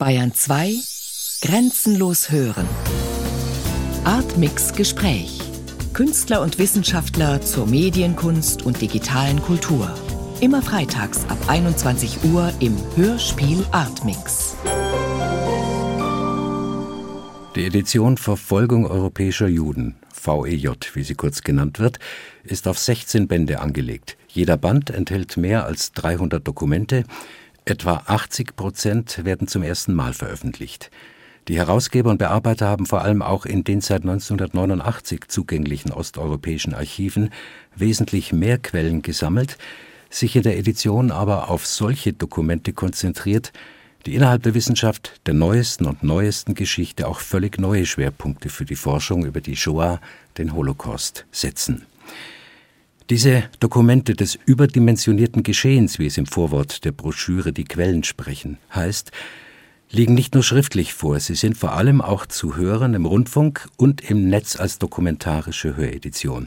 Bayern 2 Grenzenlos hören. Artmix Gespräch. Künstler und Wissenschaftler zur Medienkunst und digitalen Kultur. Immer freitags ab 21 Uhr im Hörspiel Artmix. Die Edition Verfolgung europäischer Juden, VEJ, wie sie kurz genannt wird, ist auf 16 Bände angelegt. Jeder Band enthält mehr als 300 Dokumente, Etwa 80 Prozent werden zum ersten Mal veröffentlicht. Die Herausgeber und Bearbeiter haben vor allem auch in den seit 1989 zugänglichen osteuropäischen Archiven wesentlich mehr Quellen gesammelt, sich in der Edition aber auf solche Dokumente konzentriert, die innerhalb der Wissenschaft der neuesten und neuesten Geschichte auch völlig neue Schwerpunkte für die Forschung über die Shoah, den Holocaust, setzen. Diese Dokumente des überdimensionierten Geschehens, wie es im Vorwort der Broschüre Die Quellen sprechen, heißt, liegen nicht nur schriftlich vor, sie sind vor allem auch zu hören im Rundfunk und im Netz als dokumentarische Höredition.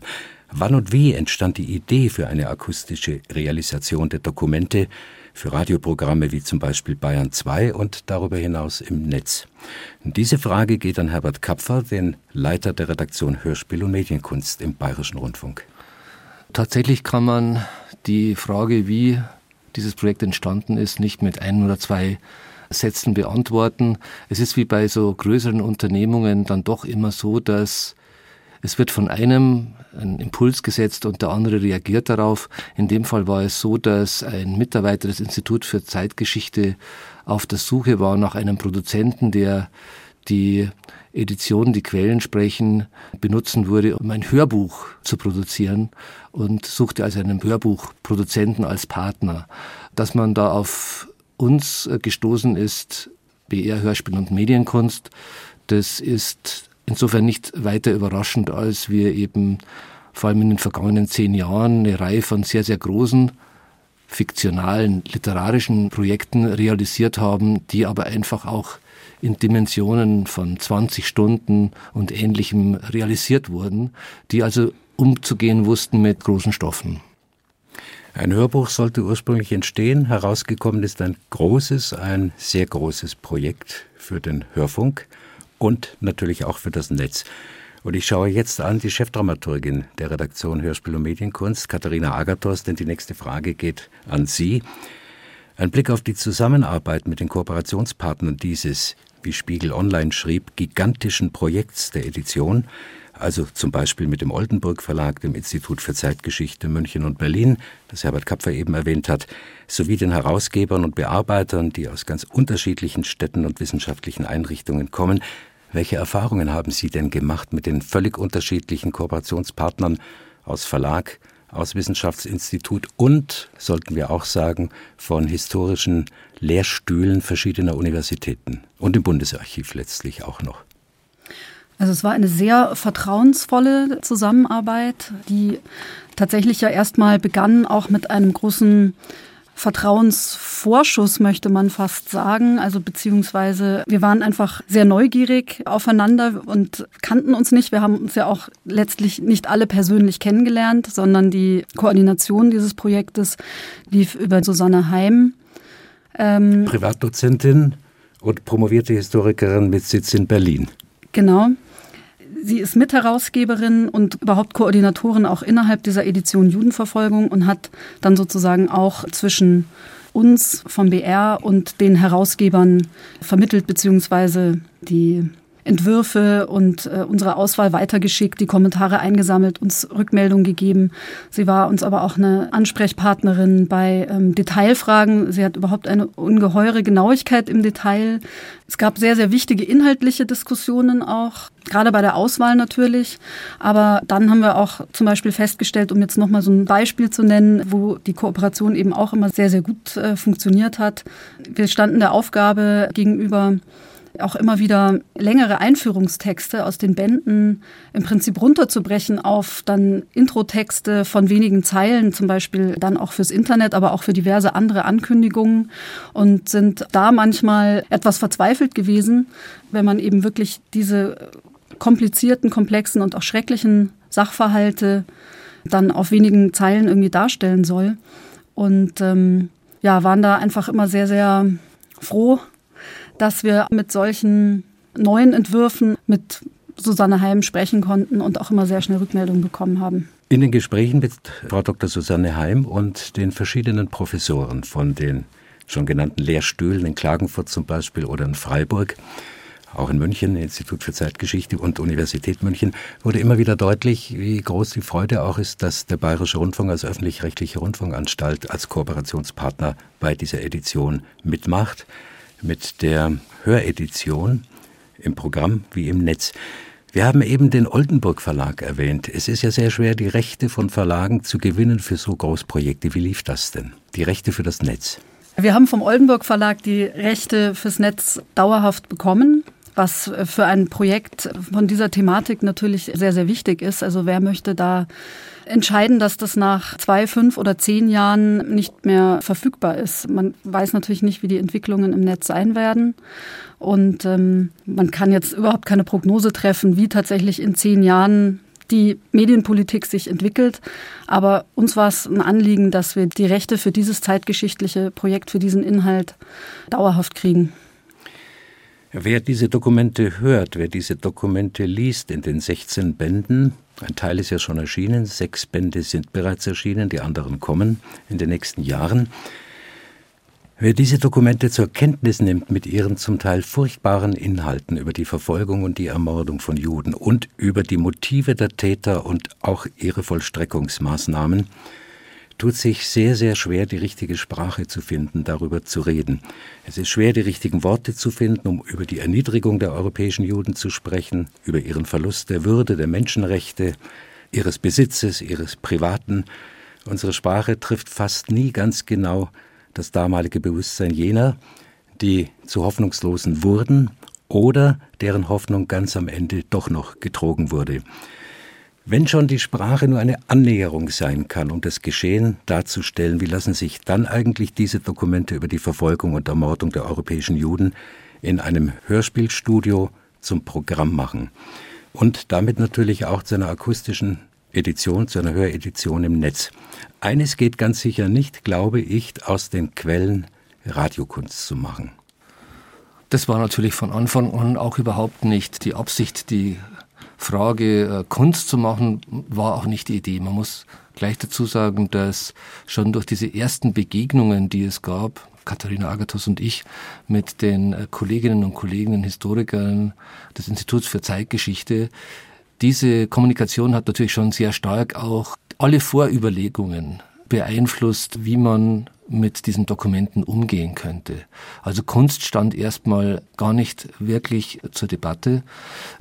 Wann und wie entstand die Idee für eine akustische Realisation der Dokumente, für Radioprogramme wie zum Beispiel Bayern 2 und darüber hinaus im Netz? Diese Frage geht an Herbert Kapfer, den Leiter der Redaktion Hörspiel und Medienkunst im Bayerischen Rundfunk. Tatsächlich kann man die Frage, wie dieses Projekt entstanden ist, nicht mit ein oder zwei Sätzen beantworten. Es ist wie bei so größeren Unternehmungen dann doch immer so, dass es wird von einem ein Impuls gesetzt und der andere reagiert darauf. In dem Fall war es so, dass ein Mitarbeiter des Instituts für Zeitgeschichte auf der Suche war nach einem Produzenten, der die Edition, die Quellen sprechen, benutzen würde, um ein Hörbuch zu produzieren und suchte also einen Hörbuchproduzenten als Partner. Dass man da auf uns gestoßen ist, BR Hörspiel und Medienkunst, das ist insofern nicht weiter überraschend, als wir eben vor allem in den vergangenen zehn Jahren eine Reihe von sehr, sehr großen fiktionalen, literarischen Projekten realisiert haben, die aber einfach auch in Dimensionen von 20 Stunden und ähnlichem realisiert wurden, die also umzugehen wussten mit großen Stoffen. Ein Hörbuch sollte ursprünglich entstehen. Herausgekommen ist ein großes, ein sehr großes Projekt für den Hörfunk und natürlich auch für das Netz. Und ich schaue jetzt an die Chefdramaturgin der Redaktion Hörspiel und Medienkunst, Katharina Agathos, denn die nächste Frage geht an Sie. Ein Blick auf die Zusammenarbeit mit den Kooperationspartnern dieses wie Spiegel Online schrieb, gigantischen Projekts der Edition, also zum Beispiel mit dem Oldenburg Verlag, dem Institut für Zeitgeschichte München und Berlin, das Herbert Kapfer eben erwähnt hat, sowie den Herausgebern und Bearbeitern, die aus ganz unterschiedlichen Städten und wissenschaftlichen Einrichtungen kommen. Welche Erfahrungen haben Sie denn gemacht mit den völlig unterschiedlichen Kooperationspartnern aus Verlag, aus Wissenschaftsinstitut und, sollten wir auch sagen, von historischen Lehrstühlen verschiedener Universitäten und im Bundesarchiv letztlich auch noch. Also es war eine sehr vertrauensvolle Zusammenarbeit, die tatsächlich ja erstmal begann auch mit einem großen Vertrauensvorschuss, möchte man fast sagen. Also beziehungsweise wir waren einfach sehr neugierig aufeinander und kannten uns nicht. Wir haben uns ja auch letztlich nicht alle persönlich kennengelernt, sondern die Koordination dieses Projektes lief über Susanne Heim. Ähm, Privatdozentin und promovierte Historikerin mit Sitz in Berlin. Genau. Sie ist Mitherausgeberin und überhaupt Koordinatorin auch innerhalb dieser Edition Judenverfolgung und hat dann sozusagen auch zwischen uns vom BR und den Herausgebern vermittelt, beziehungsweise die Entwürfe und äh, unsere Auswahl weitergeschickt, die Kommentare eingesammelt, uns Rückmeldungen gegeben. Sie war uns aber auch eine Ansprechpartnerin bei ähm, Detailfragen. Sie hat überhaupt eine ungeheure Genauigkeit im Detail. Es gab sehr, sehr wichtige inhaltliche Diskussionen auch, gerade bei der Auswahl natürlich. Aber dann haben wir auch zum Beispiel festgestellt, um jetzt nochmal so ein Beispiel zu nennen, wo die Kooperation eben auch immer sehr, sehr gut äh, funktioniert hat. Wir standen der Aufgabe gegenüber, auch immer wieder längere Einführungstexte aus den Bänden im Prinzip runterzubrechen auf dann Introtexte von wenigen Zeilen, zum Beispiel dann auch fürs Internet, aber auch für diverse andere Ankündigungen und sind da manchmal etwas verzweifelt gewesen, wenn man eben wirklich diese komplizierten, komplexen und auch schrecklichen Sachverhalte dann auf wenigen Zeilen irgendwie darstellen soll. Und ähm, ja, waren da einfach immer sehr, sehr froh, dass wir mit solchen neuen Entwürfen mit Susanne Heim sprechen konnten und auch immer sehr schnell Rückmeldungen bekommen haben. In den Gesprächen mit Frau Dr. Susanne Heim und den verschiedenen Professoren von den schon genannten Lehrstühlen in Klagenfurt zum Beispiel oder in Freiburg, auch in München, Institut für Zeitgeschichte und Universität München, wurde immer wieder deutlich, wie groß die Freude auch ist, dass der Bayerische Rundfunk als öffentlich-rechtliche Rundfunkanstalt als Kooperationspartner bei dieser Edition mitmacht, mit der Höredition im Programm wie im Netz. Wir haben eben den Oldenburg Verlag erwähnt. Es ist ja sehr schwer, die Rechte von Verlagen zu gewinnen für so Großprojekte. Wie lief das denn? Die Rechte für das Netz? Wir haben vom Oldenburg Verlag die Rechte fürs Netz dauerhaft bekommen was für ein Projekt von dieser Thematik natürlich sehr, sehr wichtig ist. Also wer möchte da entscheiden, dass das nach zwei, fünf oder zehn Jahren nicht mehr verfügbar ist? Man weiß natürlich nicht, wie die Entwicklungen im Netz sein werden. Und ähm, man kann jetzt überhaupt keine Prognose treffen, wie tatsächlich in zehn Jahren die Medienpolitik sich entwickelt. Aber uns war es ein Anliegen, dass wir die Rechte für dieses zeitgeschichtliche Projekt, für diesen Inhalt dauerhaft kriegen. Wer diese Dokumente hört, wer diese Dokumente liest in den 16 Bänden, ein Teil ist ja schon erschienen, sechs Bände sind bereits erschienen, die anderen kommen in den nächsten Jahren. Wer diese Dokumente zur Kenntnis nimmt mit ihren zum Teil furchtbaren Inhalten über die Verfolgung und die Ermordung von Juden und über die Motive der Täter und auch ihre Vollstreckungsmaßnahmen, tut sich sehr, sehr schwer, die richtige Sprache zu finden, darüber zu reden. Es ist schwer, die richtigen Worte zu finden, um über die Erniedrigung der europäischen Juden zu sprechen, über ihren Verlust der Würde, der Menschenrechte, ihres Besitzes, ihres Privaten. Unsere Sprache trifft fast nie ganz genau das damalige Bewusstsein jener, die zu Hoffnungslosen wurden oder deren Hoffnung ganz am Ende doch noch getrogen wurde. Wenn schon die Sprache nur eine Annäherung sein kann, um das Geschehen darzustellen, wie lassen sich dann eigentlich diese Dokumente über die Verfolgung und Ermordung der europäischen Juden in einem Hörspielstudio zum Programm machen und damit natürlich auch zu einer akustischen Edition, zu einer Höredition im Netz. Eines geht ganz sicher nicht, glaube ich, aus den Quellen Radiokunst zu machen. Das war natürlich von Anfang an auch überhaupt nicht die Absicht, die Frage äh, Kunst zu machen, war auch nicht die Idee. Man muss gleich dazu sagen, dass schon durch diese ersten Begegnungen, die es gab, Katharina Agathos und ich, mit den äh, Kolleginnen und Kollegen, den Historikern des Instituts für Zeitgeschichte, diese Kommunikation hat natürlich schon sehr stark auch alle Vorüberlegungen beeinflusst, wie man mit diesen Dokumenten umgehen könnte. Also Kunst stand erstmal gar nicht wirklich zur Debatte.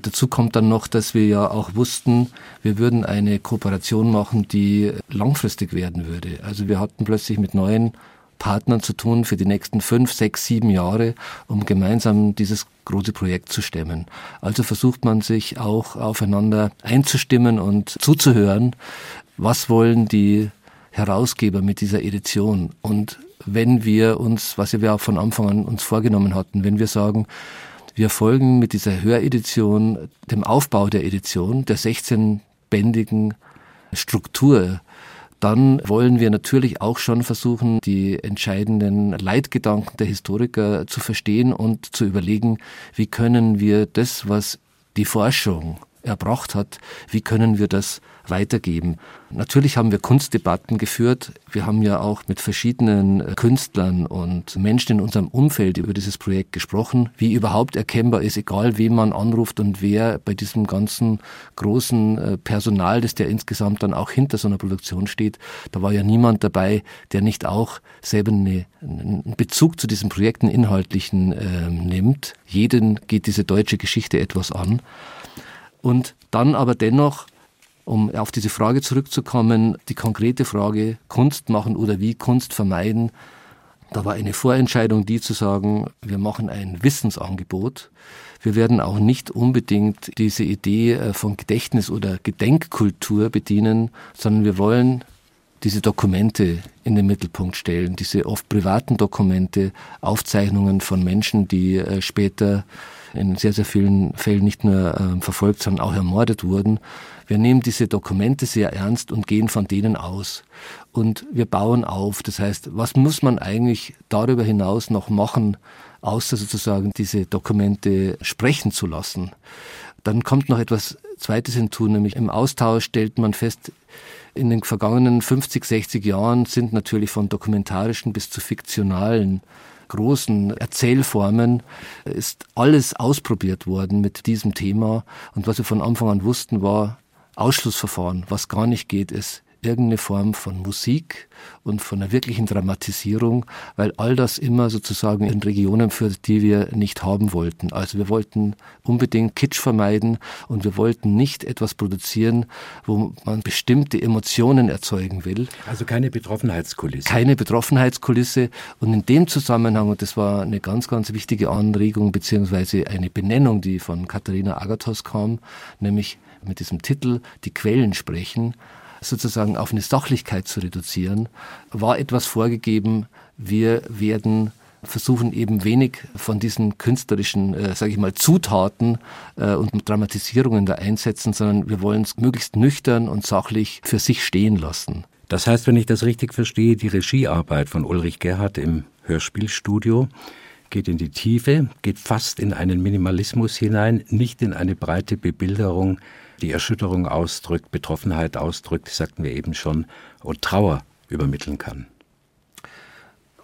Dazu kommt dann noch, dass wir ja auch wussten, wir würden eine Kooperation machen, die langfristig werden würde. Also wir hatten plötzlich mit neuen Partnern zu tun für die nächsten fünf, sechs, sieben Jahre, um gemeinsam dieses große Projekt zu stemmen. Also versucht man sich auch aufeinander einzustimmen und zuzuhören. Was wollen die Herausgeber mit dieser Edition. Und wenn wir uns, was wir auch von Anfang an uns vorgenommen hatten, wenn wir sagen, wir folgen mit dieser Höredition dem Aufbau der Edition, der 16-bändigen Struktur, dann wollen wir natürlich auch schon versuchen, die entscheidenden Leitgedanken der Historiker zu verstehen und zu überlegen, wie können wir das, was die Forschung erbracht hat, wie können wir das weitergeben. Natürlich haben wir Kunstdebatten geführt. Wir haben ja auch mit verschiedenen Künstlern und Menschen in unserem Umfeld über dieses Projekt gesprochen, wie überhaupt erkennbar ist, egal wen man anruft und wer bei diesem ganzen großen äh, Personal, das der insgesamt dann auch hinter so einer Produktion steht. Da war ja niemand dabei, der nicht auch selber eine, einen Bezug zu diesen Projekten inhaltlichen äh, nimmt. Jeden geht diese deutsche Geschichte etwas an. Und dann aber dennoch um auf diese Frage zurückzukommen, die konkrete Frage, Kunst machen oder wie Kunst vermeiden, da war eine Vorentscheidung, die zu sagen, wir machen ein Wissensangebot. Wir werden auch nicht unbedingt diese Idee äh, von Gedächtnis oder Gedenkkultur bedienen, sondern wir wollen diese Dokumente in den Mittelpunkt stellen, diese oft privaten Dokumente, Aufzeichnungen von Menschen, die äh, später in sehr, sehr vielen Fällen nicht nur äh, verfolgt, sondern auch ermordet wurden. Wir nehmen diese Dokumente sehr ernst und gehen von denen aus. Und wir bauen auf. Das heißt, was muss man eigentlich darüber hinaus noch machen, außer sozusagen diese Dokumente sprechen zu lassen? Dann kommt noch etwas Zweites hinzu, nämlich im Austausch stellt man fest, in den vergangenen 50, 60 Jahren sind natürlich von dokumentarischen bis zu fiktionalen großen Erzählformen ist alles ausprobiert worden mit diesem Thema. Und was wir von Anfang an wussten, war Ausschlussverfahren. Was gar nicht geht, ist irgendeine Form von Musik und von einer wirklichen Dramatisierung, weil all das immer sozusagen in Regionen führt, die wir nicht haben wollten. Also wir wollten unbedingt Kitsch vermeiden und wir wollten nicht etwas produzieren, wo man bestimmte Emotionen erzeugen will. Also keine Betroffenheitskulisse. Keine Betroffenheitskulisse. Und in dem Zusammenhang, und das war eine ganz, ganz wichtige Anregung beziehungsweise eine Benennung, die von Katharina Agathos kam, nämlich mit diesem Titel Die Quellen sprechen, sozusagen auf eine Sachlichkeit zu reduzieren, war etwas vorgegeben. Wir werden versuchen eben wenig von diesen künstlerischen, äh, sage ich mal, Zutaten äh, und Dramatisierungen da einsetzen, sondern wir wollen es möglichst nüchtern und sachlich für sich stehen lassen. Das heißt, wenn ich das richtig verstehe, die Regiearbeit von Ulrich Gerhardt im Hörspielstudio geht in die Tiefe, geht fast in einen Minimalismus hinein, nicht in eine breite Bebilderung die Erschütterung ausdrückt, Betroffenheit ausdrückt, sagten wir eben schon, und Trauer übermitteln kann.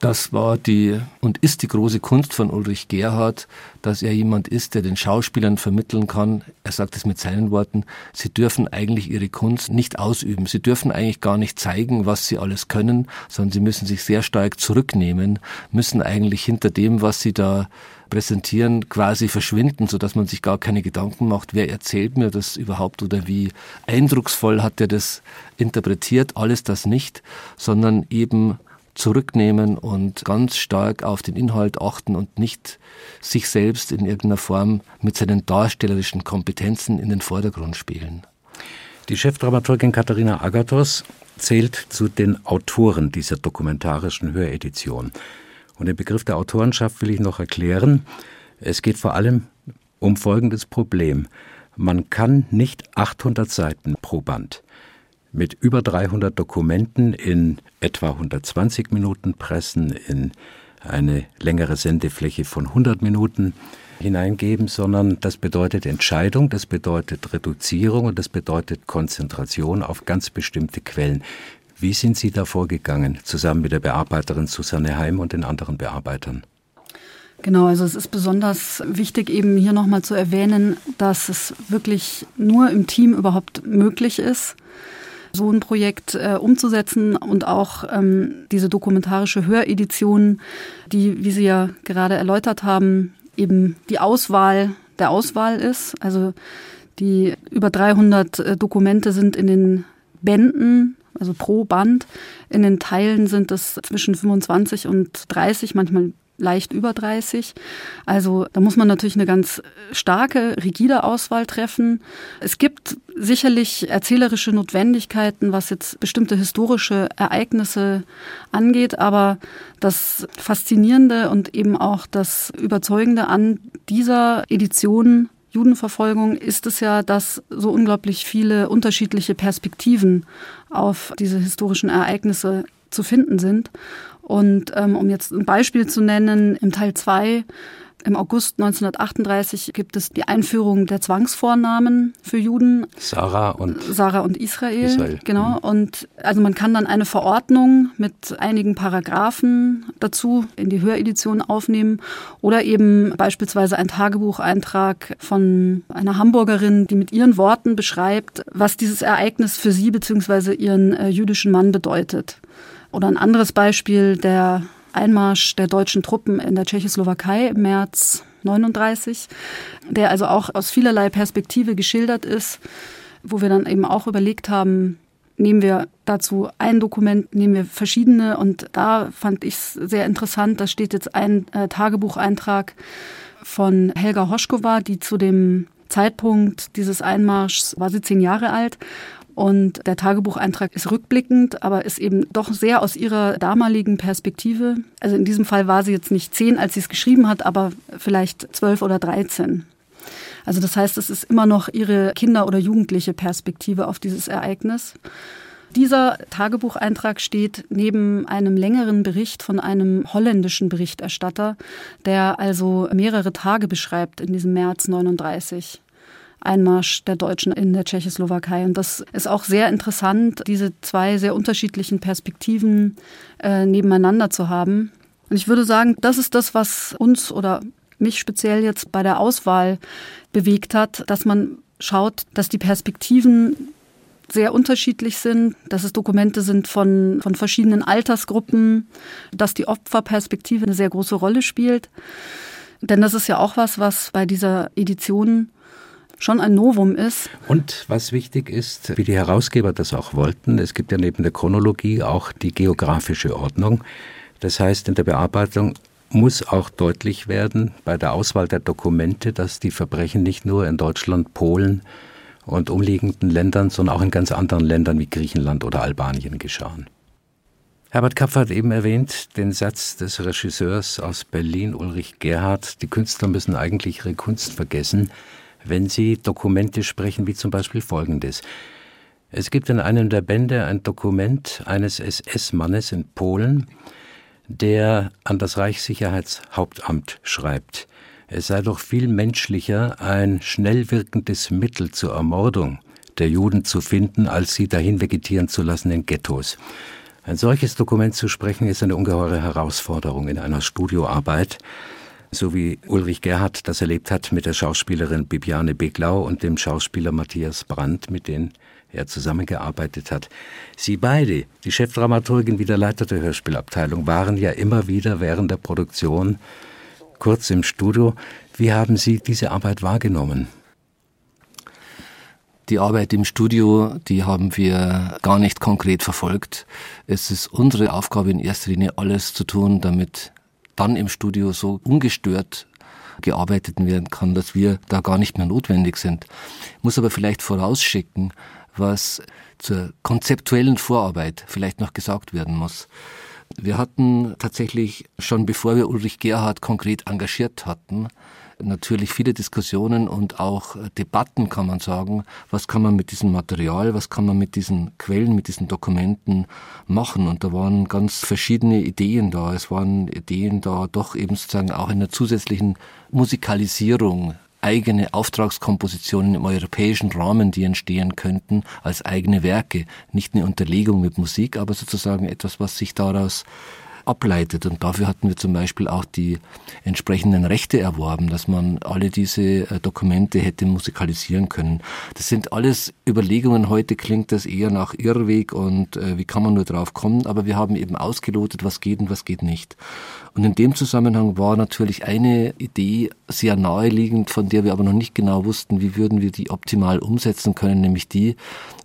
Das war die und ist die große Kunst von Ulrich Gerhard, dass er jemand ist, der den Schauspielern vermitteln kann. Er sagt es mit seinen Worten, sie dürfen eigentlich ihre Kunst nicht ausüben. Sie dürfen eigentlich gar nicht zeigen, was sie alles können, sondern sie müssen sich sehr stark zurücknehmen, müssen eigentlich hinter dem, was sie da präsentieren, quasi verschwinden, so dass man sich gar keine Gedanken macht, wer erzählt mir das überhaupt oder wie eindrucksvoll hat er das interpretiert, alles das nicht, sondern eben zurücknehmen und ganz stark auf den Inhalt achten und nicht sich selbst in irgendeiner Form mit seinen darstellerischen Kompetenzen in den Vordergrund spielen. Die Chefdramaturgin Katharina Agathos zählt zu den Autoren dieser dokumentarischen Höredition. Und den Begriff der Autorenschaft will ich noch erklären. Es geht vor allem um folgendes Problem. Man kann nicht 800 Seiten pro Band mit über 300 Dokumenten in etwa 120 Minuten pressen, in eine längere Sendefläche von 100 Minuten hineingeben, sondern das bedeutet Entscheidung, das bedeutet Reduzierung und das bedeutet Konzentration auf ganz bestimmte Quellen. Wie sind Sie da vorgegangen, zusammen mit der Bearbeiterin Susanne Heim und den anderen Bearbeitern? Genau, also es ist besonders wichtig, eben hier nochmal zu erwähnen, dass es wirklich nur im Team überhaupt möglich ist, so ein Projekt äh, umzusetzen und auch ähm, diese dokumentarische Höredition, die, wie Sie ja gerade erläutert haben, eben die Auswahl der Auswahl ist. Also die über 300 äh, Dokumente sind in den Bänden also pro Band. In den Teilen sind es zwischen 25 und 30, manchmal leicht über 30. Also da muss man natürlich eine ganz starke, rigide Auswahl treffen. Es gibt sicherlich erzählerische Notwendigkeiten, was jetzt bestimmte historische Ereignisse angeht, aber das Faszinierende und eben auch das Überzeugende an dieser Edition Judenverfolgung ist es ja, dass so unglaublich viele unterschiedliche Perspektiven auf diese historischen Ereignisse zu finden sind. Und ähm, um jetzt ein Beispiel zu nennen, im Teil 2 im August 1938 gibt es die Einführung der Zwangsvornamen für Juden. Sarah und Sarah und Israel. Israel. Genau. Mhm. Und also man kann dann eine Verordnung mit einigen Paragraphen dazu in die Höredition aufnehmen oder eben beispielsweise ein Tagebucheintrag von einer Hamburgerin, die mit ihren Worten beschreibt, was dieses Ereignis für sie bzw. ihren äh, jüdischen Mann bedeutet. Oder ein anderes Beispiel, der Einmarsch der deutschen Truppen in der Tschechoslowakei im März 39, der also auch aus vielerlei Perspektive geschildert ist, wo wir dann eben auch überlegt haben, nehmen wir dazu ein Dokument, nehmen wir verschiedene. Und da fand ich es sehr interessant, da steht jetzt ein äh, Tagebucheintrag von Helga Hoschkova, die zu dem Zeitpunkt dieses Einmarschs war sie zehn Jahre alt Und der Tagebucheintrag ist rückblickend, aber ist eben doch sehr aus ihrer damaligen Perspektive. Also in diesem Fall war sie jetzt nicht zehn, als sie es geschrieben hat, aber vielleicht zwölf oder dreizehn. Also das heißt, es ist immer noch ihre Kinder- oder jugendliche Perspektive auf dieses Ereignis. Dieser Tagebucheintrag steht neben einem längeren Bericht von einem holländischen Berichterstatter, der also mehrere Tage beschreibt in diesem März 39. Einmarsch der Deutschen in der Tschechoslowakei. Und das ist auch sehr interessant, diese zwei sehr unterschiedlichen Perspektiven äh, nebeneinander zu haben. Und ich würde sagen, das ist das, was uns oder mich speziell jetzt bei der Auswahl bewegt hat, dass man schaut, dass die Perspektiven sehr unterschiedlich sind, dass es Dokumente sind von, von verschiedenen Altersgruppen, dass die Opferperspektive eine sehr große Rolle spielt. Denn das ist ja auch was, was bei dieser Edition schon ein Novum ist. Und was wichtig ist, wie die Herausgeber das auch wollten, es gibt ja neben der Chronologie auch die geografische Ordnung. Das heißt, in der Bearbeitung muss auch deutlich werden bei der Auswahl der Dokumente, dass die Verbrechen nicht nur in Deutschland, Polen und umliegenden Ländern, sondern auch in ganz anderen Ländern wie Griechenland oder Albanien geschahen. Herbert Kapfer hat eben erwähnt den Satz des Regisseurs aus Berlin, Ulrich Gerhard, die Künstler müssen eigentlich ihre Kunst vergessen, wenn sie Dokumente sprechen, wie zum Beispiel folgendes. Es gibt in einem der Bände ein Dokument eines SS-Mannes in Polen, der an das Reichssicherheitshauptamt schreibt, es sei doch viel menschlicher, ein schnell wirkendes Mittel zur Ermordung der Juden zu finden, als sie dahin vegetieren zu lassen in Ghettos. Ein solches Dokument zu sprechen, ist eine ungeheure Herausforderung in einer Studioarbeit, so wie Ulrich Gerhardt das erlebt hat mit der Schauspielerin Bibiane Beglau und dem Schauspieler Matthias Brandt, mit denen er zusammengearbeitet hat. Sie beide, die Chefdramaturgin wie der Leiter der Hörspielabteilung, waren ja immer wieder während der Produktion kurz im Studio. Wie haben Sie diese Arbeit wahrgenommen? Die Arbeit im Studio, die haben wir gar nicht konkret verfolgt. Es ist unsere Aufgabe in erster Linie, alles zu tun, damit dann im Studio so ungestört gearbeitet werden kann, dass wir da gar nicht mehr notwendig sind. Muss aber vielleicht vorausschicken, was zur konzeptuellen Vorarbeit vielleicht noch gesagt werden muss. Wir hatten tatsächlich schon bevor wir Ulrich Gerhard konkret engagiert hatten, natürlich viele Diskussionen und auch Debatten, kann man sagen. Was kann man mit diesem Material, was kann man mit diesen Quellen, mit diesen Dokumenten machen? Und da waren ganz verschiedene Ideen da. Es waren Ideen da, doch eben sozusagen auch in der zusätzlichen Musikalisierung eigene Auftragskompositionen im europäischen Rahmen, die entstehen könnten, als eigene Werke. Nicht eine Unterlegung mit Musik, aber sozusagen etwas, was sich daraus ableitet. Und dafür hatten wir zum Beispiel auch die entsprechenden Rechte erworben, dass man alle diese äh, Dokumente hätte musikalisieren können. Das sind alles Überlegungen. Heute klingt das eher nach Irrweg und äh, wie kann man nur drauf kommen. Aber wir haben eben ausgelotet, was geht und was geht nicht. Und in dem Zusammenhang war natürlich eine Idee sehr naheliegend, von der wir aber noch nicht genau wussten, wie würden wir die optimal umsetzen können, nämlich die,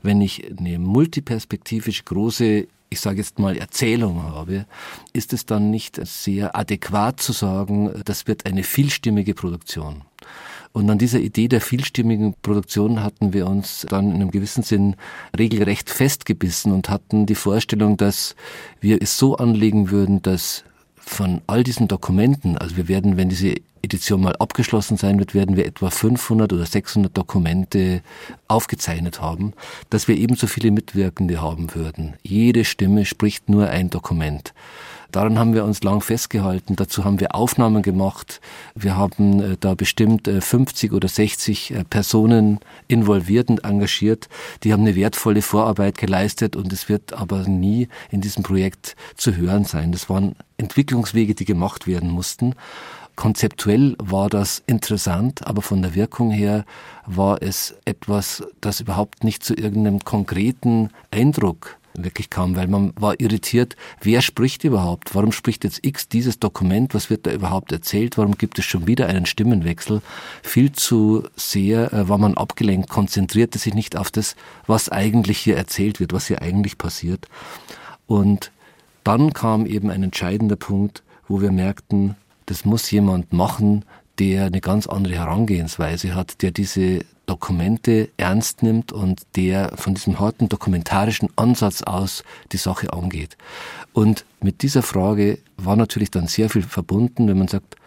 wenn ich eine multiperspektivische große ich sage jetzt mal, Erzählung habe, ist es dann nicht sehr adäquat zu sagen, das wird eine vielstimmige Produktion. Und an dieser Idee der vielstimmigen Produktion hatten wir uns dann in einem gewissen Sinn regelrecht festgebissen und hatten die Vorstellung, dass wir es so anlegen würden, dass von all diesen Dokumenten, also wir werden, wenn diese Edition mal abgeschlossen sein wird, werden wir etwa 500 oder 600 Dokumente aufgezeichnet haben, dass wir ebenso viele Mitwirkende haben würden. Jede Stimme spricht nur ein Dokument. Daran haben wir uns lang festgehalten. Dazu haben wir Aufnahmen gemacht. Wir haben äh, da bestimmt 50 äh, oder 60 äh, Personen involviert und engagiert. Die haben eine wertvolle Vorarbeit geleistet und es wird aber nie in diesem Projekt zu hören sein. Das waren Entwicklungswege, die gemacht werden mussten. Konzeptuell war das interessant, aber von der Wirkung her war es etwas, das überhaupt nicht zu irgendeinem konkreten Eindruck wirklich kam, weil man war irritiert, wer spricht überhaupt? Warum spricht jetzt X dieses Dokument? Was wird da überhaupt erzählt? Warum gibt es schon wieder einen Stimmenwechsel? Viel zu sehr äh, war man abgelenkt, konzentrierte sich nicht auf das, was eigentlich hier erzählt wird, was hier eigentlich passiert. Und dann kam eben ein entscheidender Punkt, wo wir merkten, das muss jemand machen, der eine ganz andere Herangehensweise hat, der diese Dokumente ernst nimmt und der von diesem harten dokumentarischen Ansatz aus die Sache angeht. Und mit dieser Frage war natürlich dann sehr viel verbunden, wenn man sagt,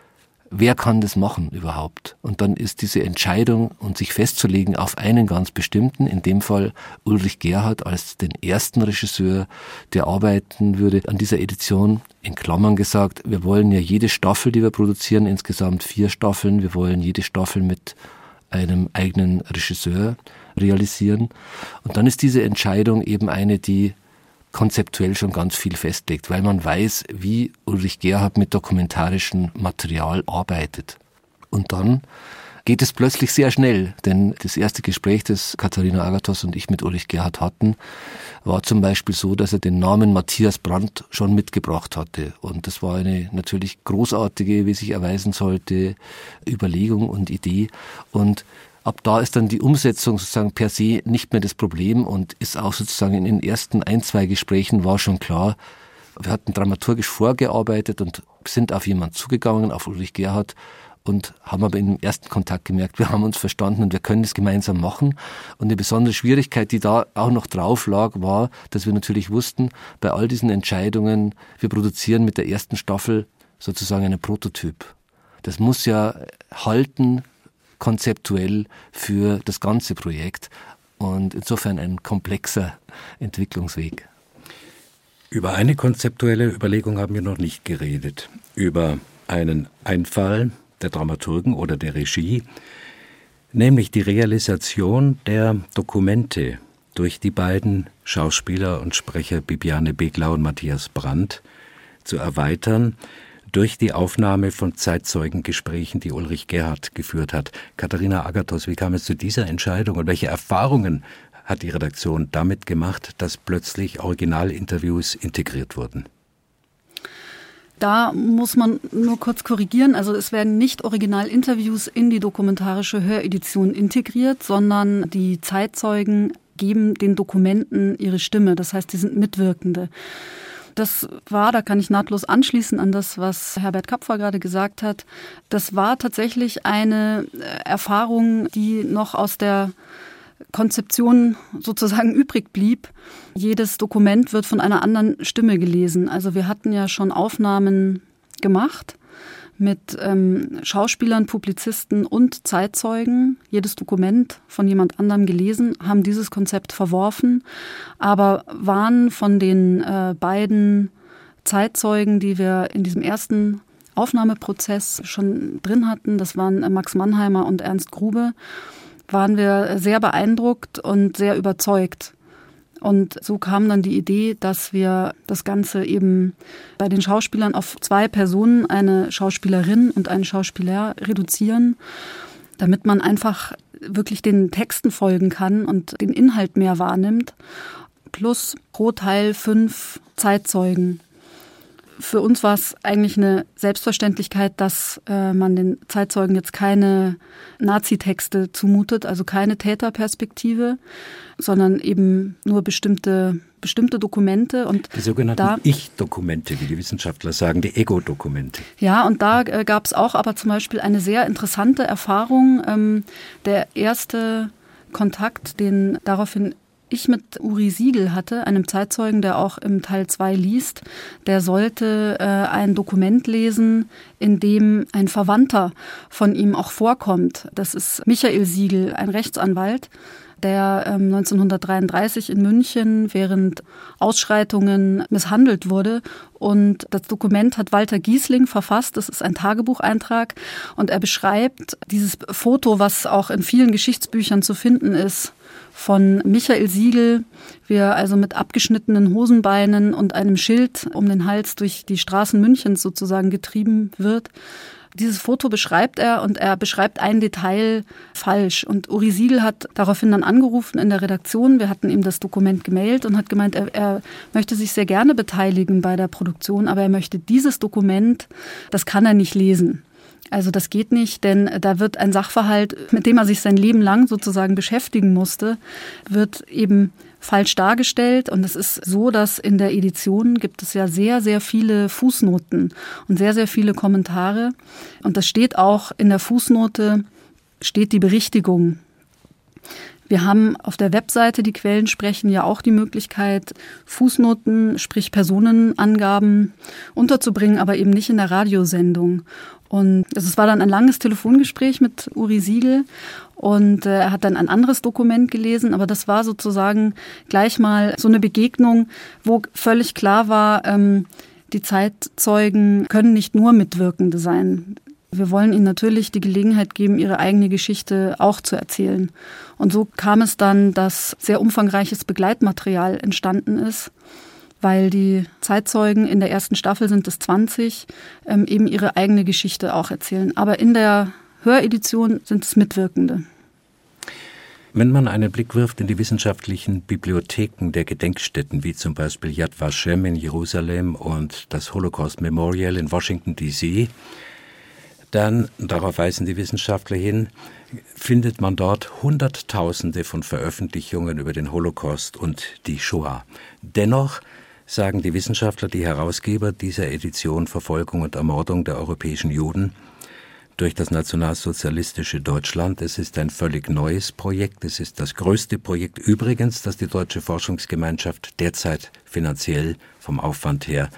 wer kann das machen überhaupt? Und dann ist diese Entscheidung und sich festzulegen auf einen ganz bestimmten, in dem Fall Ulrich Gerhard als den ersten Regisseur, der arbeiten würde an dieser Edition, in Klammern gesagt, wir wollen ja jede Staffel, die wir produzieren, insgesamt vier Staffeln, wir wollen jede Staffel mit einem eigenen Regisseur realisieren. Und dann ist diese Entscheidung eben eine, die konzeptuell schon ganz viel festlegt, weil man weiß, wie Ulrich Gerhard mit dokumentarischem Material arbeitet. Und dann geht es plötzlich sehr schnell, denn das erste Gespräch, das Katharina Agathos und ich mit Ulrich Gerhard hatten, war zum Beispiel so, dass er den Namen Matthias Brandt schon mitgebracht hatte. Und das war eine natürlich großartige, wie sich erweisen sollte, Überlegung und Idee. Und Ab da ist dann die Umsetzung sozusagen per se nicht mehr das Problem und ist auch sozusagen in den ersten ein, zwei Gesprächen war schon klar, wir hatten dramaturgisch vorgearbeitet und sind auf jemanden zugegangen, auf Ulrich Gerhard und haben aber im ersten Kontakt gemerkt, wir haben uns verstanden und wir können das gemeinsam machen. Und eine besondere Schwierigkeit, die da auch noch drauf lag, war, dass wir natürlich wussten, bei all diesen Entscheidungen, wir produzieren mit der ersten Staffel sozusagen einen Prototyp. Das muss ja halten, konzeptuell für das ganze Projekt und insofern ein komplexer Entwicklungsweg. Über eine konzeptuelle Überlegung haben wir noch nicht geredet. Über einen Einfall der Dramaturgen oder der Regie, nämlich die Realisation der Dokumente durch die beiden Schauspieler und Sprecher Bibiane Beglau und Matthias Brandt zu erweitern durch die Aufnahme von Zeitzeugengesprächen, die Ulrich Gerhard geführt hat. Katharina Agathos, wie kam es zu dieser Entscheidung und welche Erfahrungen hat die Redaktion damit gemacht, dass plötzlich Originalinterviews integriert wurden? Da muss man nur kurz korrigieren. Also es werden nicht Originalinterviews in die dokumentarische Höredition integriert, sondern die Zeitzeugen geben den Dokumenten ihre Stimme. Das heißt, die sind Mitwirkende. Das war, da kann ich nahtlos anschließen an das, was Herbert Kapfer gerade gesagt hat. Das war tatsächlich eine äh, Erfahrung, die noch aus der Konzeption sozusagen übrig blieb. Jedes Dokument wird von einer anderen Stimme gelesen. Also wir hatten ja schon Aufnahmen gemacht mit ähm, Schauspielern, Publizisten und Zeitzeugen, jedes Dokument von jemand anderem gelesen, haben dieses Konzept verworfen, aber waren von den äh, beiden Zeitzeugen, die wir in diesem ersten Aufnahmeprozess schon drin hatten, das waren äh, Max Mannheimer und Ernst Grube, waren wir sehr beeindruckt und sehr überzeugt und so kam dann die Idee, dass wir das Ganze eben bei den Schauspielern auf zwei Personen, eine Schauspielerin und einen Schauspieler, reduzieren, damit man einfach wirklich den Texten folgen kann und den Inhalt mehr wahrnimmt. Plus pro Teil fünf Zeitzeugen für uns war es eigentlich eine Selbstverständlichkeit, dass äh, man den Zeitzeugen jetzt keine Nazitexte zumutet, also keine Täterperspektive, sondern eben nur bestimmte bestimmte Dokumente und die sogenannten Ich-Dokumente, wie die Wissenschaftler sagen, die Ego-Dokumente. Ja, und da äh, gab es auch aber zum Beispiel eine sehr interessante Erfahrung. Ähm, der erste Kontakt, den daraufhin ich mit Uri Siegel hatte, einem Zeitzeugen, der auch im Teil 2 liest, der sollte äh, ein Dokument lesen, in dem ein Verwandter von ihm auch vorkommt. Das ist Michael Siegel, ein Rechtsanwalt, der ähm, 1933 in München während Ausschreitungen misshandelt wurde. Und das Dokument hat Walter Giesling verfasst. Das ist ein Tagebucheintrag. Und er beschreibt dieses Foto, was auch in vielen Geschichtsbüchern zu finden ist, von Michael Siegel, wie er also mit abgeschnittenen Hosenbeinen und einem Schild um den Hals durch die Straßen Münchens sozusagen getrieben wird. Dieses Foto beschreibt er und er beschreibt ein Detail falsch. Und Uri Siegel hat daraufhin dann angerufen in der Redaktion. Wir hatten ihm das Dokument gemailt und hat gemeint, er, er möchte sich sehr gerne beteiligen bei der Produktion, aber er möchte dieses Dokument, das kann er nicht lesen. Also das geht nicht, denn da wird ein Sachverhalt, mit dem er sich sein Leben lang sozusagen beschäftigen musste, wird eben falsch dargestellt. Und es ist so, dass in der Edition gibt es ja sehr, sehr viele Fußnoten und sehr, sehr viele Kommentare. Und das steht auch in der Fußnote, steht die Berichtigung. Wir haben auf der Webseite Die Quellen sprechen ja auch die Möglichkeit, Fußnoten, sprich Personenangaben unterzubringen, aber eben nicht in der Radiosendung. Und es war dann ein langes Telefongespräch mit Uri Siegel und äh, er hat dann ein anderes Dokument gelesen, aber das war sozusagen gleich mal so eine Begegnung, wo völlig klar war, ähm, die Zeitzeugen können nicht nur Mitwirkende sein. Wir wollen ihnen natürlich die Gelegenheit geben, ihre eigene Geschichte auch zu erzählen. Und so kam es dann, dass sehr umfangreiches Begleitmaterial entstanden ist weil die Zeitzeugen in der ersten Staffel sind es 20, ähm, eben ihre eigene Geschichte auch erzählen. Aber in der Höredition sind es Mitwirkende. Wenn man einen Blick wirft in die wissenschaftlichen Bibliotheken der Gedenkstätten, wie zum Beispiel Yad Vashem in Jerusalem und das Holocaust Memorial in Washington, D.C., dann, darauf weisen die Wissenschaftler hin, findet man dort Hunderttausende von Veröffentlichungen über den Holocaust und die Shoah. Dennoch sagen die Wissenschaftler, die Herausgeber dieser Edition Verfolgung und Ermordung der europäischen Juden durch das nationalsozialistische Deutschland. Es ist ein völlig neues Projekt. Es ist das größte Projekt übrigens, das die deutsche Forschungsgemeinschaft derzeit finanziell vom Aufwand her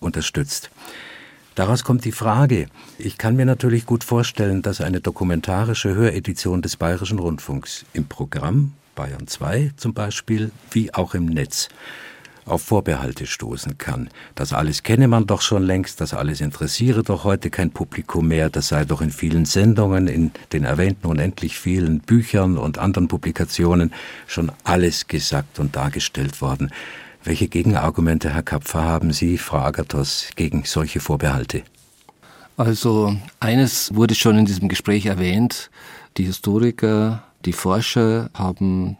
unterstützt. Daraus kommt die Frage, ich kann mir natürlich gut vorstellen, dass eine dokumentarische Höredition des Bayerischen Rundfunks im Programm Bayern 2 zum Beispiel, wie auch im Netz, auf Vorbehalte stoßen kann. Das alles kenne man doch schon längst, das alles interessiere doch heute kein Publikum mehr, das sei doch in vielen Sendungen, in den erwähnten unendlich vielen Büchern und anderen Publikationen schon alles gesagt und dargestellt worden. Welche Gegenargumente, Herr Kapfer, haben Sie, Frau Agathos, gegen solche Vorbehalte? Also eines wurde schon in diesem Gespräch erwähnt. Die Historiker, die Forscher haben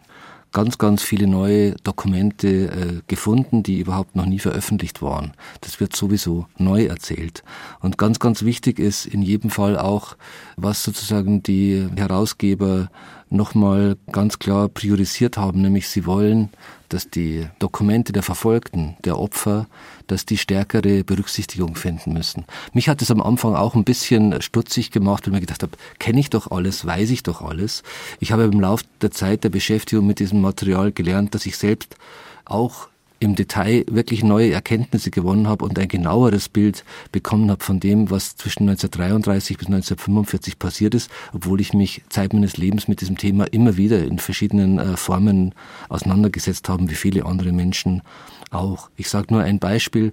ganz, ganz viele neue Dokumente äh, gefunden, die überhaupt noch nie veröffentlicht waren. Das wird sowieso neu erzählt. Und ganz, ganz wichtig ist in jedem Fall auch, was sozusagen die Herausgeber nochmal ganz klar priorisiert haben, nämlich sie wollen, dass die Dokumente der Verfolgten, der Opfer, dass die stärkere Berücksichtigung finden müssen. Mich hat es am Anfang auch ein bisschen stutzig gemacht, weil ich mir gedacht habe, kenne ich doch alles, weiß ich doch alles. Ich habe im Laufe der Zeit der Beschäftigung mit diesem Material gelernt, dass ich selbst auch im Detail wirklich neue Erkenntnisse gewonnen habe und ein genaueres Bild bekommen habe von dem, was zwischen 1933 bis 1945 passiert ist, obwohl ich mich Zeit meines Lebens mit diesem Thema immer wieder in verschiedenen äh, Formen auseinandergesetzt habe, wie viele andere Menschen auch. Ich sage nur ein Beispiel.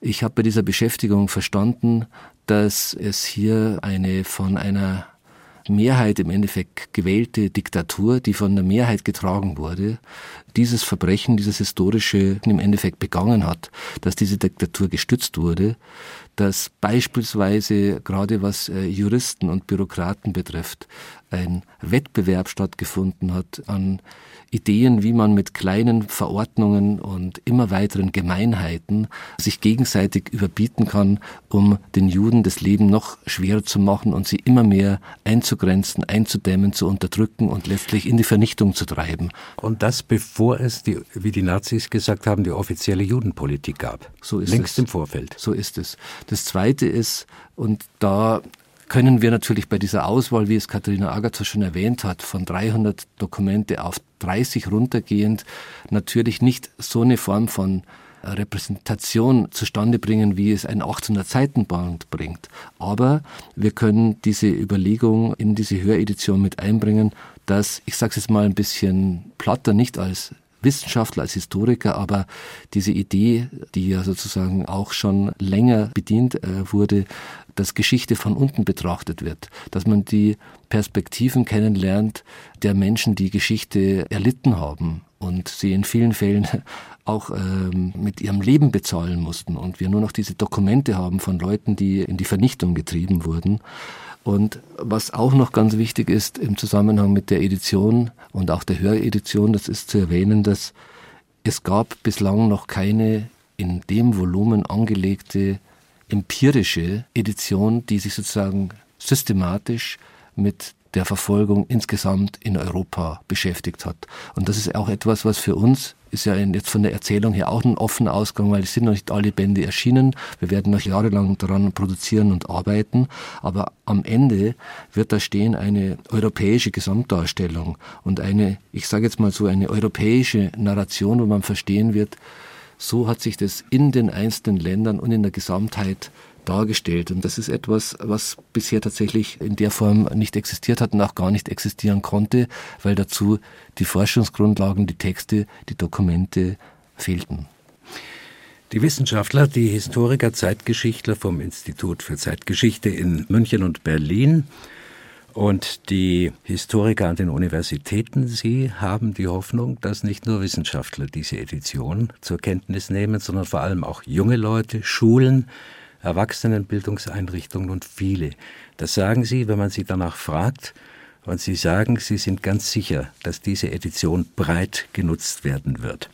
Ich habe bei dieser Beschäftigung verstanden, dass es hier eine von einer Mehrheit im Endeffekt gewählte Diktatur, die von der Mehrheit getragen wurde, dieses Verbrechen, dieses historische im Endeffekt begangen hat, dass diese Diktatur gestützt wurde, dass beispielsweise gerade was äh, Juristen und Bürokraten betrifft, ein Wettbewerb stattgefunden hat an Ideen, wie man mit kleinen Verordnungen und immer weiteren Gemeinheiten sich gegenseitig überbieten kann, um den Juden das Leben noch schwerer zu machen und sie immer mehr einzugrenzen, einzudämmen, zu unterdrücken und letztlich in die Vernichtung zu treiben. Und das bevor es, die, wie die Nazis gesagt haben, die offizielle Judenpolitik gab. So ist Längst es. im Vorfeld. So ist es. Das Zweite ist, und da können wir natürlich bei dieser Auswahl, wie es Katharina Agatha schon erwähnt hat, von 300 Dokumente auf 30 runtergehend, natürlich nicht so eine Form von Repräsentation zustande bringen, wie es ein 800 Seiten Band bringt. Aber wir können diese Überlegung in diese Höredition mit einbringen, dass, ich sage es jetzt mal ein bisschen platter, nicht als Wissenschaftler, als Historiker, aber diese Idee, die ja sozusagen auch schon länger bedient äh, wurde, dass Geschichte von unten betrachtet wird, dass man die Perspektiven kennenlernt der Menschen, die Geschichte erlitten haben und sie in vielen Fällen auch ähm, mit ihrem Leben bezahlen mussten und wir nur noch diese Dokumente haben von Leuten, die in die Vernichtung getrieben wurden. Und was auch noch ganz wichtig ist im Zusammenhang mit der Edition und auch der Höredition, das ist zu erwähnen, dass es gab bislang noch keine in dem Volumen angelegte empirische Edition, die sich sozusagen systematisch mit der Verfolgung insgesamt in Europa beschäftigt hat. Und das ist auch etwas, was für uns ist ja jetzt von der Erzählung her auch ein offener Ausgang, weil es sind noch nicht alle Bände erschienen. Wir werden noch jahrelang daran produzieren und arbeiten. Aber am Ende wird da stehen eine europäische Gesamtdarstellung und eine, ich sage jetzt mal so, eine europäische Narration, wo man verstehen wird, so hat sich das in den einzelnen Ländern und in der Gesamtheit dargestellt. Und das ist etwas, was bisher tatsächlich in der Form nicht existiert hat und auch gar nicht existieren konnte, weil dazu die Forschungsgrundlagen, die Texte, die Dokumente fehlten. Die Wissenschaftler, die Historiker, Zeitgeschichtler vom Institut für Zeitgeschichte in München und Berlin und die Historiker an den Universitäten, sie haben die Hoffnung, dass nicht nur Wissenschaftler diese Edition zur Kenntnis nehmen, sondern vor allem auch junge Leute, Schulen, Erwachsenenbildungseinrichtungen und viele. Das sagen sie, wenn man sie danach fragt. Und sie sagen, sie sind ganz sicher, dass diese Edition breit genutzt werden wird.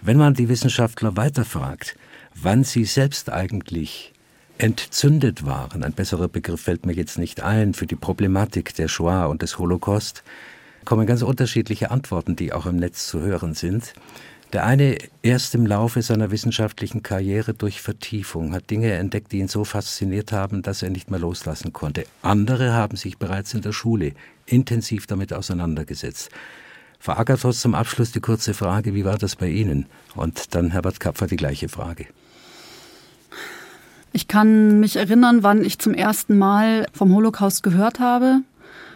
Wenn man die Wissenschaftler weiterfragt, wann sie selbst eigentlich entzündet waren, ein besserer Begriff fällt mir jetzt nicht ein, für die Problematik der Shoah und des Holocaust, kommen ganz unterschiedliche Antworten, die auch im Netz zu hören sind. Der eine erst im Laufe seiner wissenschaftlichen Karriere durch Vertiefung hat Dinge entdeckt, die ihn so fasziniert haben, dass er nicht mehr loslassen konnte. Andere haben sich bereits in der Schule intensiv damit auseinandergesetzt. Frau Agathos, zum Abschluss die kurze Frage, wie war das bei Ihnen? Und dann Herbert Kapfer die gleiche Frage. Ich kann mich erinnern, wann ich zum ersten Mal vom Holocaust gehört habe.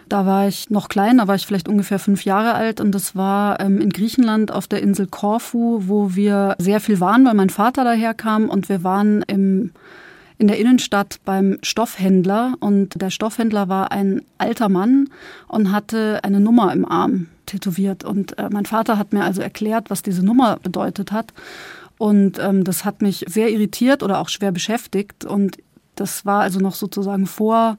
Da war ich noch klein, da war ich vielleicht ungefähr fünf Jahre alt und das war ähm, in Griechenland auf der Insel Korfu, wo wir sehr viel waren, weil mein Vater daherkam und wir waren im in der Innenstadt beim Stoffhändler und der Stoffhändler war ein alter Mann und hatte eine Nummer im Arm tätowiert und äh, mein Vater hat mir also erklärt, was diese Nummer bedeutet hat und ähm, das hat mich sehr irritiert oder auch schwer beschäftigt und das war also noch sozusagen vor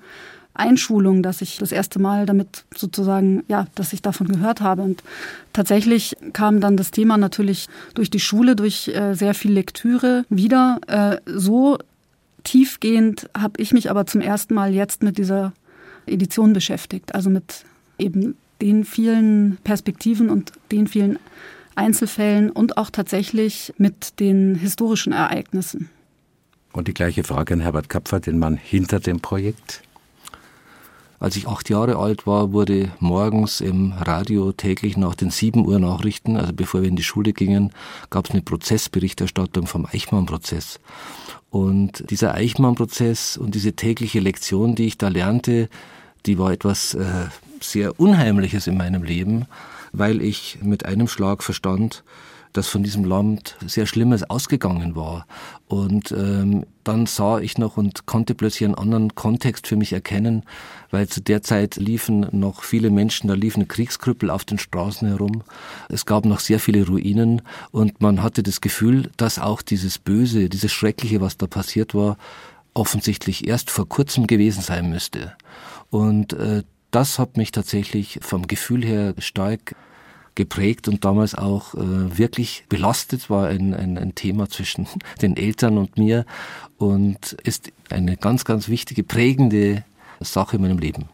Einschulung, dass ich das erste Mal damit sozusagen, ja, dass ich davon gehört habe. Und tatsächlich kam dann das Thema natürlich durch die Schule, durch äh, sehr viel Lektüre wieder. Äh, so tiefgehend habe ich mich aber zum ersten Mal jetzt mit dieser Edition beschäftigt. Also mit eben den vielen Perspektiven und den vielen Einzelfällen und auch tatsächlich mit den historischen Ereignissen. Und die gleiche Frage an Herbert Kapfer, den Mann hinter dem Projekt. Als ich acht Jahre alt war, wurde morgens im Radio täglich nach den sieben Uhr Nachrichten, also bevor wir in die Schule gingen, gab es eine Prozessberichterstattung vom Eichmann-Prozess. Und dieser Eichmann-Prozess und diese tägliche Lektion, die ich da lernte, die war etwas äh, sehr Unheimliches in meinem Leben, weil ich mit einem Schlag verstand, dass von diesem Land sehr Schlimmes ausgegangen war. Und ähm, dann sah ich noch und konnte plötzlich einen anderen Kontext für mich erkennen, weil zu der Zeit liefen noch viele Menschen, da liefen Kriegskrüppel auf den Straßen herum. Es gab noch sehr viele Ruinen und man hatte das Gefühl, dass auch dieses Böse, dieses Schreckliche, was da passiert war, offensichtlich erst vor kurzem gewesen sein müsste. Und äh, das hat mich tatsächlich vom Gefühl her stark geprägt und damals auch äh, wirklich belastet, war ein, ein, ein Thema zwischen den Eltern und mir und ist eine ganz, ganz wichtige, prägende Sache in meinem Leben.